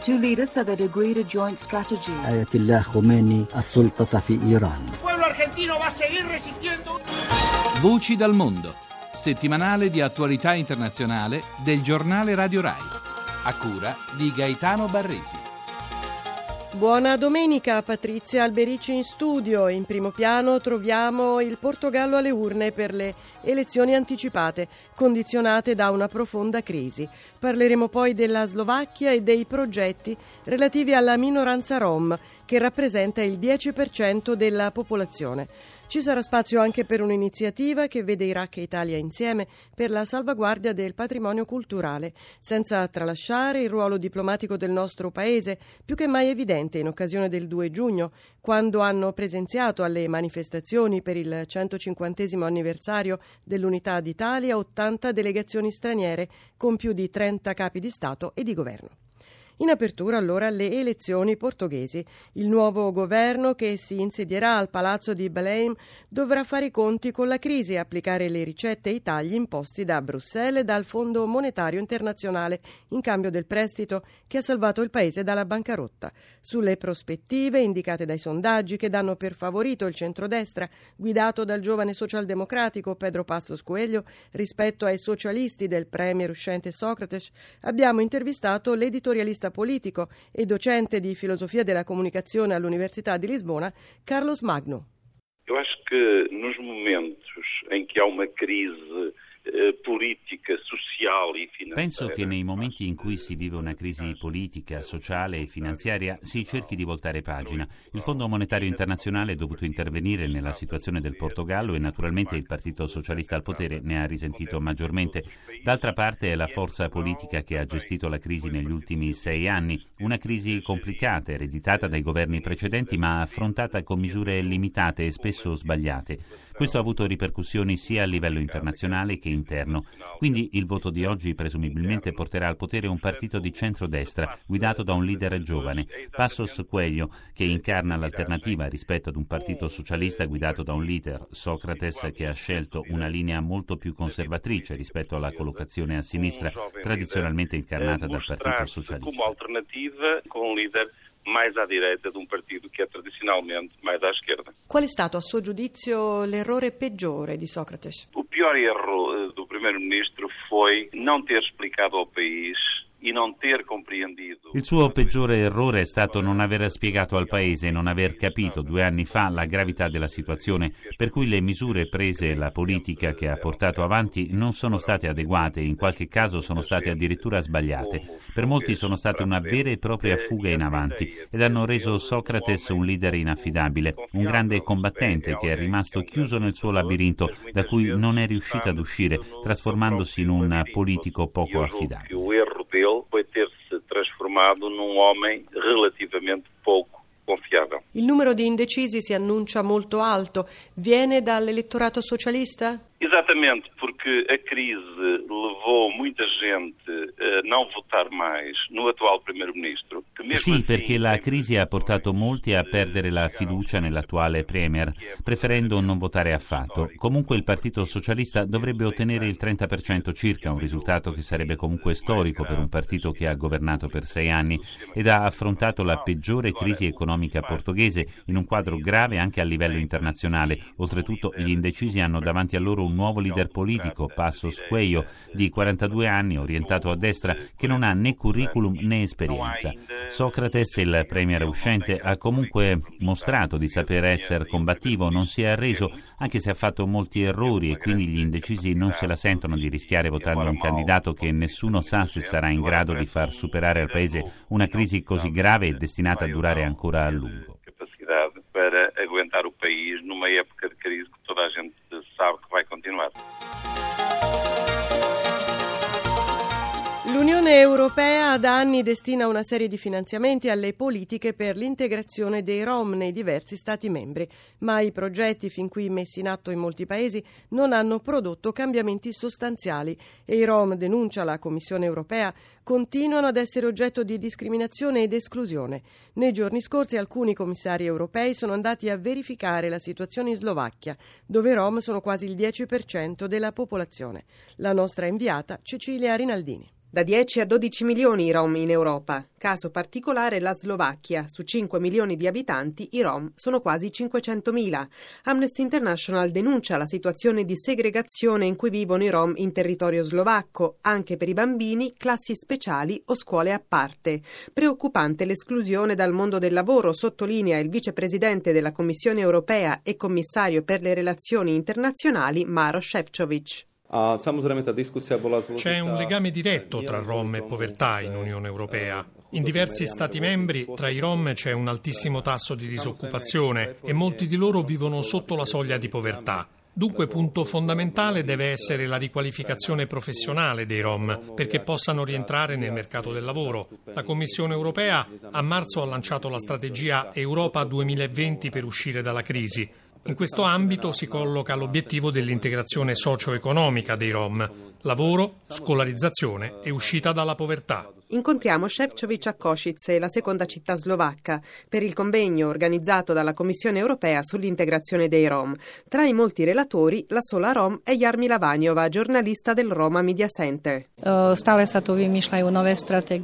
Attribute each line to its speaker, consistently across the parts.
Speaker 1: The two leaders said they'd agreed a joint strategy.
Speaker 2: آية الله خميني السلطة في إيران
Speaker 3: Il pueblo argentino va a seguir resistiendo.
Speaker 4: Voci dal mondo, settimanale di attualità internazionale del giornale Radio Rai, a cura di Gaetano Barresi.
Speaker 5: Buona domenica, Patrizia Alberici in studio. In primo piano troviamo il Portogallo alle urne per le elezioni anticipate, condizionate da una profonda crisi. Parleremo poi della Slovacchia e dei progetti relativi alla minoranza rom, che rappresenta il 10% della popolazione. Ci sarà spazio anche per un'iniziativa che vede Iraq e Italia insieme per la salvaguardia del patrimonio culturale, senza tralasciare il ruolo diplomatico del nostro Paese, più che mai evidente in occasione del 2 giugno, quando hanno presenziato alle manifestazioni per il 150 anniversario dell'Unità d'Italia 80 delegazioni straniere con più di 30 capi di Stato e di governo. In apertura allora le elezioni portoghesi. Il nuovo governo che si insedierà al palazzo di Belém dovrà fare i conti con la crisi e applicare le ricette e i tagli imposti da Bruxelles e dal Fondo Monetario Internazionale in cambio del prestito che ha salvato il paese dalla bancarotta. Sulle prospettive indicate dai sondaggi che danno per favorito il centrodestra guidato dal giovane socialdemocratico Pedro Passos Coelho rispetto ai socialisti del premier uscente Socrates, abbiamo intervistato l'editorialista politico e docente di filosofia della comunicazione all'Università di Lisbona, Carlos Magno.
Speaker 6: Eu acho que nos momentos em que há uma crise eh, politica, sociale e finanziaria.
Speaker 7: Penso che nei momenti in cui si vive una crisi politica, sociale e finanziaria si cerchi di voltare pagina. Il Fondo Monetario Internazionale è dovuto intervenire nella situazione del Portogallo e naturalmente il Partito Socialista al potere ne ha risentito maggiormente. D'altra parte è la forza politica che ha gestito la crisi negli ultimi sei anni, una crisi complicata, ereditata dai governi precedenti ma affrontata con misure limitate e spesso sbagliate. Questo ha avuto ripercussioni sia a livello internazionale che interno. Quindi il voto di oggi presumibilmente porterà al potere un partito di centrodestra guidato da un leader giovane, Passos Coelho, che incarna l'alternativa rispetto ad un partito socialista guidato da un leader, Socrates, che ha scelto una linea molto più conservatrice rispetto alla collocazione a sinistra tradizionalmente incarnata dal Partito Socialista.
Speaker 6: Come alternativa con un leader mais à direita de um partido que é tradicionalmente mais à esquerda.
Speaker 5: Qual è stato, a suo giudizio, l'errore peggiore di Socrates?
Speaker 6: O pior erro primeiro-ministro foi não ter explicado ao país e non ter comprendido.
Speaker 7: Il suo peggiore errore è stato non aver spiegato al Paese non aver capito due anni fa la gravità della situazione, per cui le misure prese e la politica che ha portato avanti non sono state adeguate in qualche caso sono state addirittura sbagliate. Per molti sono state una vera e propria fuga in avanti ed hanno reso Socrates un leader inaffidabile, un grande combattente che è rimasto chiuso nel suo labirinto da cui non è riuscito ad uscire, trasformandosi in un politico poco affidabile.
Speaker 6: Transformado num homem relativamente pouco confiável.
Speaker 5: Il numero di indecisi si annuncia molto alto. Viene dall'elettorato socialista?
Speaker 6: Exatamente, porque a crise levou muita gente a não votar mais no atual primeiro-ministro.
Speaker 7: Sì, perché la crisi ha portato molti a perdere la fiducia nell'attuale Premier, preferendo non votare affatto. Comunque il Partito Socialista dovrebbe ottenere il 30% circa, un risultato che sarebbe comunque storico per un partito che ha governato per sei anni ed ha affrontato la peggiore crisi economica portoghese in un quadro grave anche a livello internazionale. Oltretutto gli indecisi hanno davanti a loro un nuovo leader politico, Passos Coelho, di 42 anni, orientato a destra, che non ha né curriculum né esperienza. Socrates, il premier uscente, ha comunque mostrato di saper essere combattivo, non si è arreso, anche se ha fatto molti errori e quindi gli indecisi non se la sentono di rischiare votando un candidato che nessuno sa se sarà in grado di far superare al Paese una crisi così grave e destinata a durare ancora a lungo.
Speaker 6: País numa época
Speaker 5: L'Unione Europea da anni destina una serie di finanziamenti alle politiche per l'integrazione dei Rom nei diversi Stati membri, ma i progetti fin qui messi in atto in molti paesi non hanno prodotto cambiamenti sostanziali e i Rom, denuncia la Commissione Europea, continuano ad essere oggetto di discriminazione ed esclusione. Nei giorni scorsi alcuni commissari europei sono andati a verificare la situazione in Slovacchia, dove i Rom sono quasi il 10% della popolazione. La nostra inviata Cecilia Rinaldini.
Speaker 8: Da 10 a 12 milioni i rom in Europa. Caso particolare la Slovacchia. Su 5 milioni di abitanti i rom sono quasi 500.000. Amnesty International denuncia la situazione di segregazione in cui vivono i rom in territorio slovacco, anche per i bambini, classi speciali o scuole a parte. Preoccupante l'esclusione dal mondo del lavoro, sottolinea il vicepresidente della Commissione europea e commissario per le relazioni internazionali Maro Šefčovič.
Speaker 9: C'è un legame diretto tra Rom e povertà in Unione Europea. In diversi Stati membri, tra i Rom c'è un altissimo tasso di disoccupazione e molti di loro vivono sotto la soglia di povertà. Dunque punto fondamentale deve essere la riqualificazione professionale dei Rom perché possano rientrare nel mercato del lavoro. La Commissione europea a marzo ha lanciato la strategia Europa 2020 per uscire dalla crisi. In questo ambito si colloca l'obiettivo dell'integrazione socio-economica dei Rom, lavoro, scolarizzazione e uscita dalla povertà
Speaker 8: incontriamo Šefčovič a Košice, la seconda città slovacca, per il convegno organizzato dalla Commissione europea sull'integrazione dei Rom. Tra i molti relatori, la sola Rom è Jarmila Vaniova, giornalista del Roma Media Center.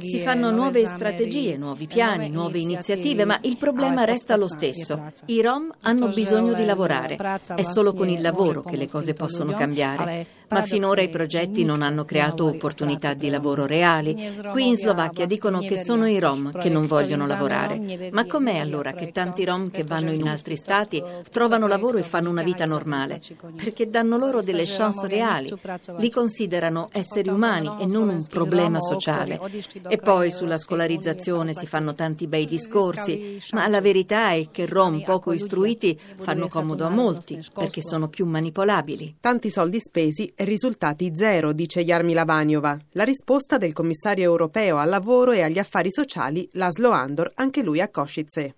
Speaker 10: Si fanno nuove strategie, nuovi piani, nuove iniziative, ma il problema resta lo stesso. I Rom hanno bisogno di lavorare. È solo con il lavoro che le cose possono cambiare ma finora i progetti non hanno creato opportunità di lavoro reali. Qui in Slovacchia dicono che sono i Rom che non vogliono lavorare. Ma com'è allora che tanti Rom che vanno in altri stati trovano lavoro e fanno una vita normale? Perché danno loro delle chance reali. Li considerano esseri umani e non un problema sociale. E poi sulla scolarizzazione si fanno tanti bei discorsi, ma la verità è che Rom poco istruiti fanno comodo a molti perché sono più manipolabili.
Speaker 8: Tanti soldi spesi risultati zero, dice Jarmila Vaniova. La risposta del commissario europeo al lavoro e agli affari sociali, Laszlo Andor, anche lui a Košice.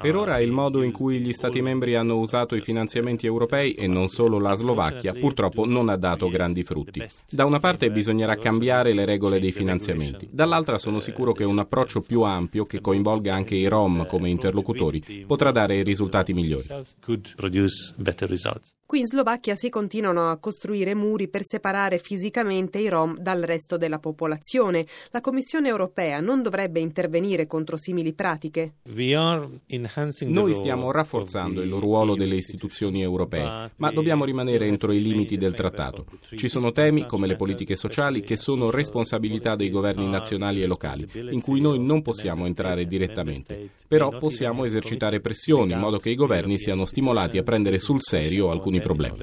Speaker 11: Per ora il modo in cui gli Stati membri hanno usato i finanziamenti europei e non solo la Slovacchia purtroppo non ha dato grandi frutti. Da una parte bisognerà cambiare le regole dei finanziamenti, dall'altra sono sicuro che un approccio più ampio che coinvolga anche i Rom come interlocutori potrà dare risultati migliori.
Speaker 8: Qui in Slovacchia si continuano a costruire muri per separare fisicamente i Rom dal resto della popolazione. La Commissione europea non dovrebbe intervenire contro simili pratiche?
Speaker 11: Noi stiamo rafforzando il ruolo delle istituzioni europee, ma dobbiamo rimanere entro i limiti del trattato. Ci sono temi come le politiche sociali che sono responsabilità dei governi nazionali e locali, in cui noi non possiamo entrare direttamente. Però possiamo esercitare pressioni in modo che i governi siano stimolati a prendere sul serio alcuni alcuni problemi.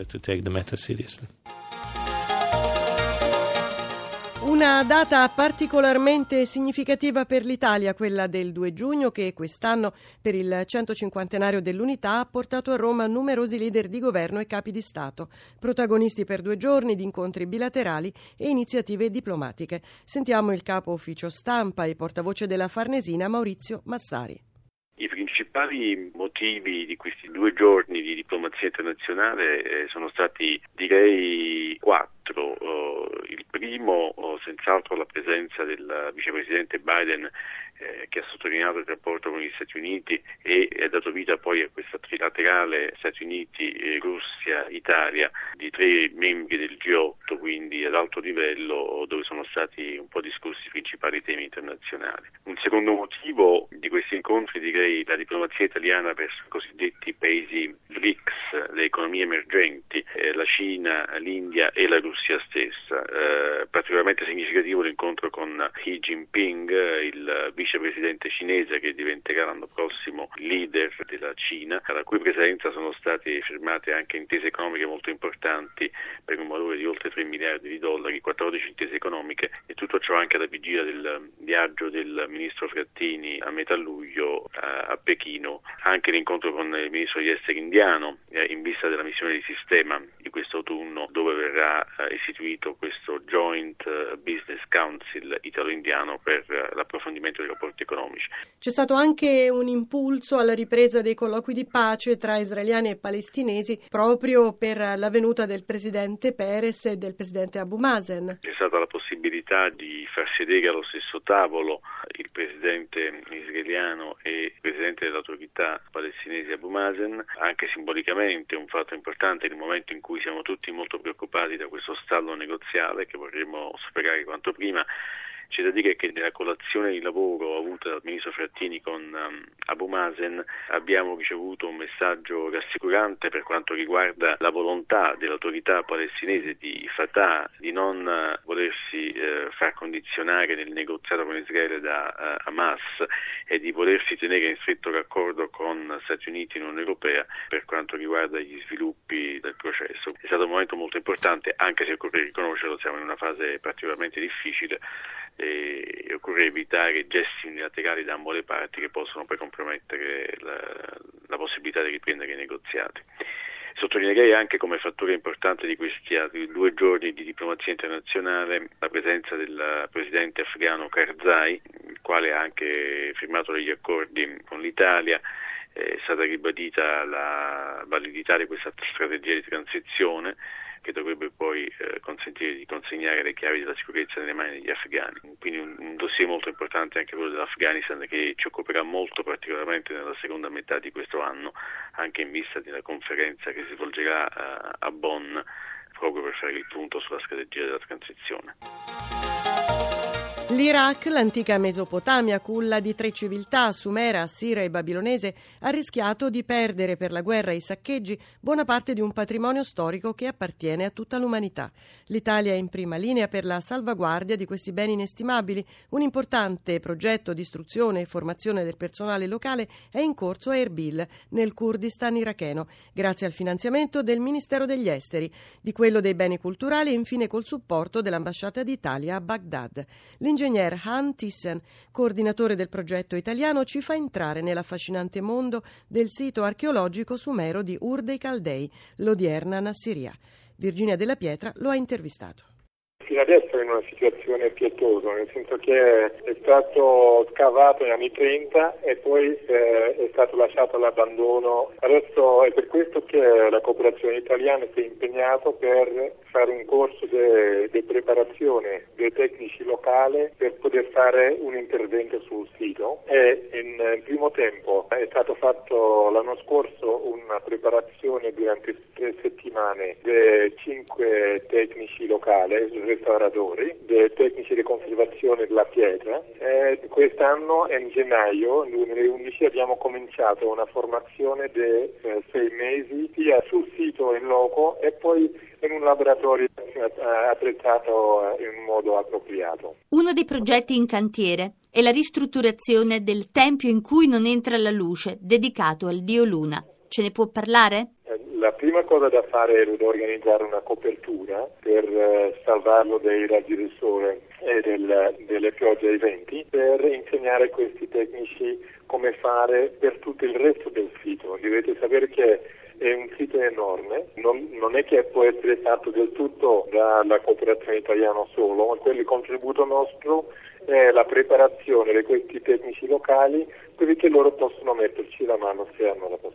Speaker 5: Una data particolarmente significativa per l'Italia, quella del 2 giugno, che quest'anno per il 150 dell'unità ha portato a Roma numerosi leader di governo e capi di Stato, protagonisti per due giorni di incontri bilaterali e iniziative diplomatiche. Sentiamo il capo ufficio stampa e portavoce della Farnesina Maurizio Massari
Speaker 6: principali motivi di questi due giorni di diplomazia internazionale eh, sono stati direi quattro. Uh, il primo, uh, senz'altro, la presenza del vicepresidente Biden eh, che ha sottolineato il rapporto con gli Stati Uniti e ha dato vita poi a questa trilaterale Stati Uniti, eh, Russia, Italia di tre membri del G8, quindi ad alto livello, dove sono stati un po' discussi i principali temi internazionali. Un secondo motivo di questi incontri direi la diplomazia italiana verso i cosiddetti paesi BRICS, le economie emergenti, eh, la Cina, l'India e la Russia stessa. Eh, particolarmente significativo l'incontro con Xi Jinping, il vicepresidente cinese che diventerà l'anno prossimo leader della Cina, alla cui presenza sono state firmate anche intese economiche molto importanti per un valore di oltre 3 miliardi di dollari, 14 intese economiche e tutto ciò anche alla vigilia del viaggio del ministro Frattini a metà luglio a, a Pechino, anche l'incontro con il ministro degli esteri indiano eh, in vista della missione di sistema di questo autunno dove verrà eh, istituito questo Joint Business Council italo-indiano per l'approfondimento dei rapporti economici.
Speaker 5: C'è stato anche un impulso alla ripresa dei colloqui di pace tra israeliani e palestinesi proprio per la venuta del presidente Peres e del presidente Abu Mazen.
Speaker 6: C'è stata la possibilità di far sedere allo stesso tavolo il presidente israeliano e il presidente dell'autorità palestinese Abu Mazen, anche simbolicamente un fatto importante nel momento in cui siamo tutti molto preoccupati da questo stallo negoziale che vorremmo superare quanto prima c'è da dire che nella colazione di lavoro avuta dal ministro Frattini con um, Abu Mazen abbiamo ricevuto un messaggio rassicurante per quanto riguarda la volontà dell'autorità palestinese di Fatah di non uh, volersi uh, far condizionare nel negoziato con Israele da uh, Hamas e di volersi tenere in stretto raccordo con Stati Uniti e Unione Europea per quanto riguarda gli sviluppi del processo. È stato un momento molto importante, anche se occorre riconoscerlo, siamo in una fase particolarmente difficile e occorre evitare gesti unilaterali da ambo le parti che possono poi compromettere la, la possibilità di riprendere i negoziati. Sottolineerei anche come fattore importante di questi due giorni di diplomazia internazionale la presenza del presidente afghano Karzai, il quale ha anche firmato degli accordi con l'Italia. È stata ribadita la validità di questa strategia di transizione che dovrebbe poi eh, consentire di consegnare le chiavi della sicurezza nelle mani degli afghani. Quindi un, un, dossier molto importante anche quello dell'Afghanistan che ci occuperà molto particolarmente nella seconda metà di questo anno, anche in vista della conferenza che si svolgerà uh, a Bonn proprio per fare il punto sulla strategia della transizione.
Speaker 5: L'Iraq, l'antica Mesopotamia, culla di tre civiltà, sumera, assira e babilonese, ha rischiato di perdere per la guerra e i saccheggi buona parte di un patrimonio storico che appartiene a tutta l'umanità. L'Italia è in prima linea per la salvaguardia di questi beni inestimabili. Un importante progetto di istruzione e formazione del personale locale è in corso a Erbil, nel Kurdistan iracheno, grazie al finanziamento del Ministero degli Esteri, di quello dei beni culturali e infine col supporto dell'Ambasciata d'Italia a Baghdad. L'ingegner Han Thyssen, coordinatore del progetto italiano, ci fa entrare nell'affascinante mondo del sito archeologico sumero di Ur dei Caldei, l'odierna Nassiria. Virginia della Pietra lo ha intervistato
Speaker 12: fino adesso è in una situazione pietosa, nel senso che è stato scavato negli anni 30 e poi eh, è stato lasciato all'abbandono. Adesso è per questo che la cooperazione italiana si è impegnata per fare un corso di preparazione dei tecnici locali per poter fare un intervento sul sito. E in, in primo tempo è stato fatto l'anno scorso una preparazione durante tre settimane di cinque tecnici locali restauratori, dei tecnici di conservazione della pietra. E quest'anno, in gennaio 2011, abbiamo cominciato una formazione di eh, sei mesi sia sul sito in loco e poi in un laboratorio eh, attrezzato in modo appropriato.
Speaker 13: Uno dei progetti in cantiere è la ristrutturazione del tempio in cui non entra la luce, dedicato al dio Luna. Ce ne può parlare?
Speaker 12: La prima cosa da fare è organizzare una copertura per eh, salvarlo dai raggi del sole e del, delle piogge ai venti per insegnare a questi tecnici come fare per tutto il resto del sito. Dovete sapere che è un sito enorme, non, non, è che può essere fatto del tutto dalla cooperazione italiana solo, ma quello il contributo nostro è la preparazione di questi tecnici locali così loro possono metterci la mano se hanno la possibilità.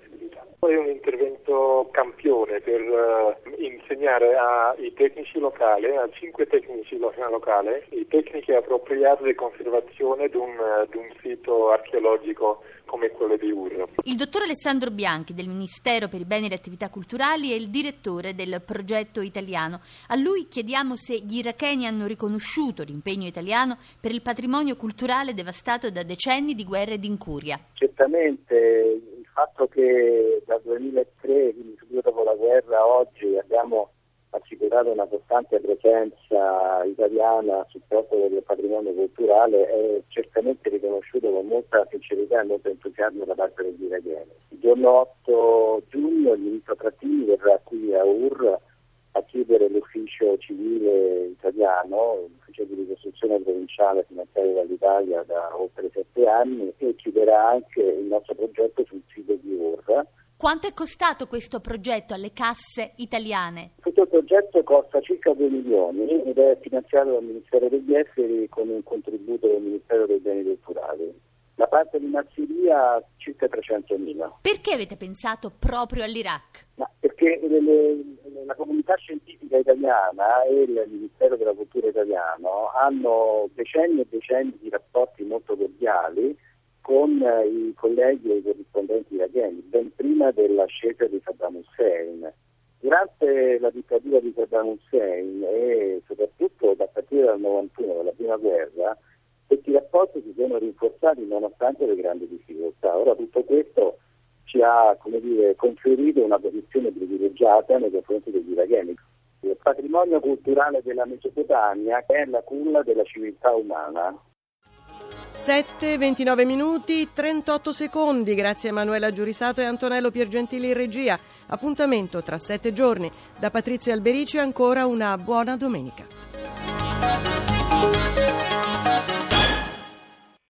Speaker 12: Poi un intervento campione per uh, insegnare ai tecnici locali, a cinque tecnici locali, i tecniche appropriate di conservazione di un, uh, di un sito archeologico come quello di Urro.
Speaker 13: Il dottor Alessandro Bianchi del Ministero per i beni e le attività culturali è il direttore del progetto italiano. A lui chiediamo se gli iracheni hanno riconosciuto l'impegno italiano per il patrimonio culturale devastato da decenni di guerre ed incuria.
Speaker 14: Certamente fatto che dal 2003, quindi subito dopo la guerra, oggi abbiamo assicurato una costante presenza italiana a supporto del patrimonio culturale è certamente riconosciuto con molta sincerità e molto entusiasmo da parte degli iracheni. Il giorno 8 giugno il ministro Trattini verrà qui a UR a chiudere l'ufficio civile italiano, l'ufficio di ricostruzione provinciale finanziario dall'Italia da oltre sette anni e chiuderà anche il nostro progetto sul sito di UR
Speaker 13: Quanto è costato questo progetto alle casse italiane?
Speaker 14: Questo progetto costa circa 2 milioni ed è finanziato dal Ministero degli Esteri con un contributo del Ministero dei Beni Culturali. La parte di Marsilia circa 300 mila.
Speaker 13: Perché avete pensato proprio all'Iraq?
Speaker 14: Ma perché le, le, la comunità scientifica italiana e il Ministero della Cultura italiano hanno decenni e decenni di rapporti molto cordiali con eh, i colleghi e i corrispondenti iracheni, ben prima della scelta di Saddam Hussein. Durante la dittatura di Saddam Hussein e soprattutto a partire dal 91, dalla prima guerra, questi rapporti si sono rinforzati nonostante le grandi difficoltà. Ora tutto questo ci ha dire, conferito una posizione privilegiata nei confronti degli iracheni. Il patrimonio culturale della Mesopotamia è la culla della civiltà umana.
Speaker 5: 7, 29 minuti, 38 secondi, grazie a Emanuela Giurisato e Antonello Piergentili in regia. Appuntamento tra sette giorni. Da Patrizia Alberici ancora una buona domenica.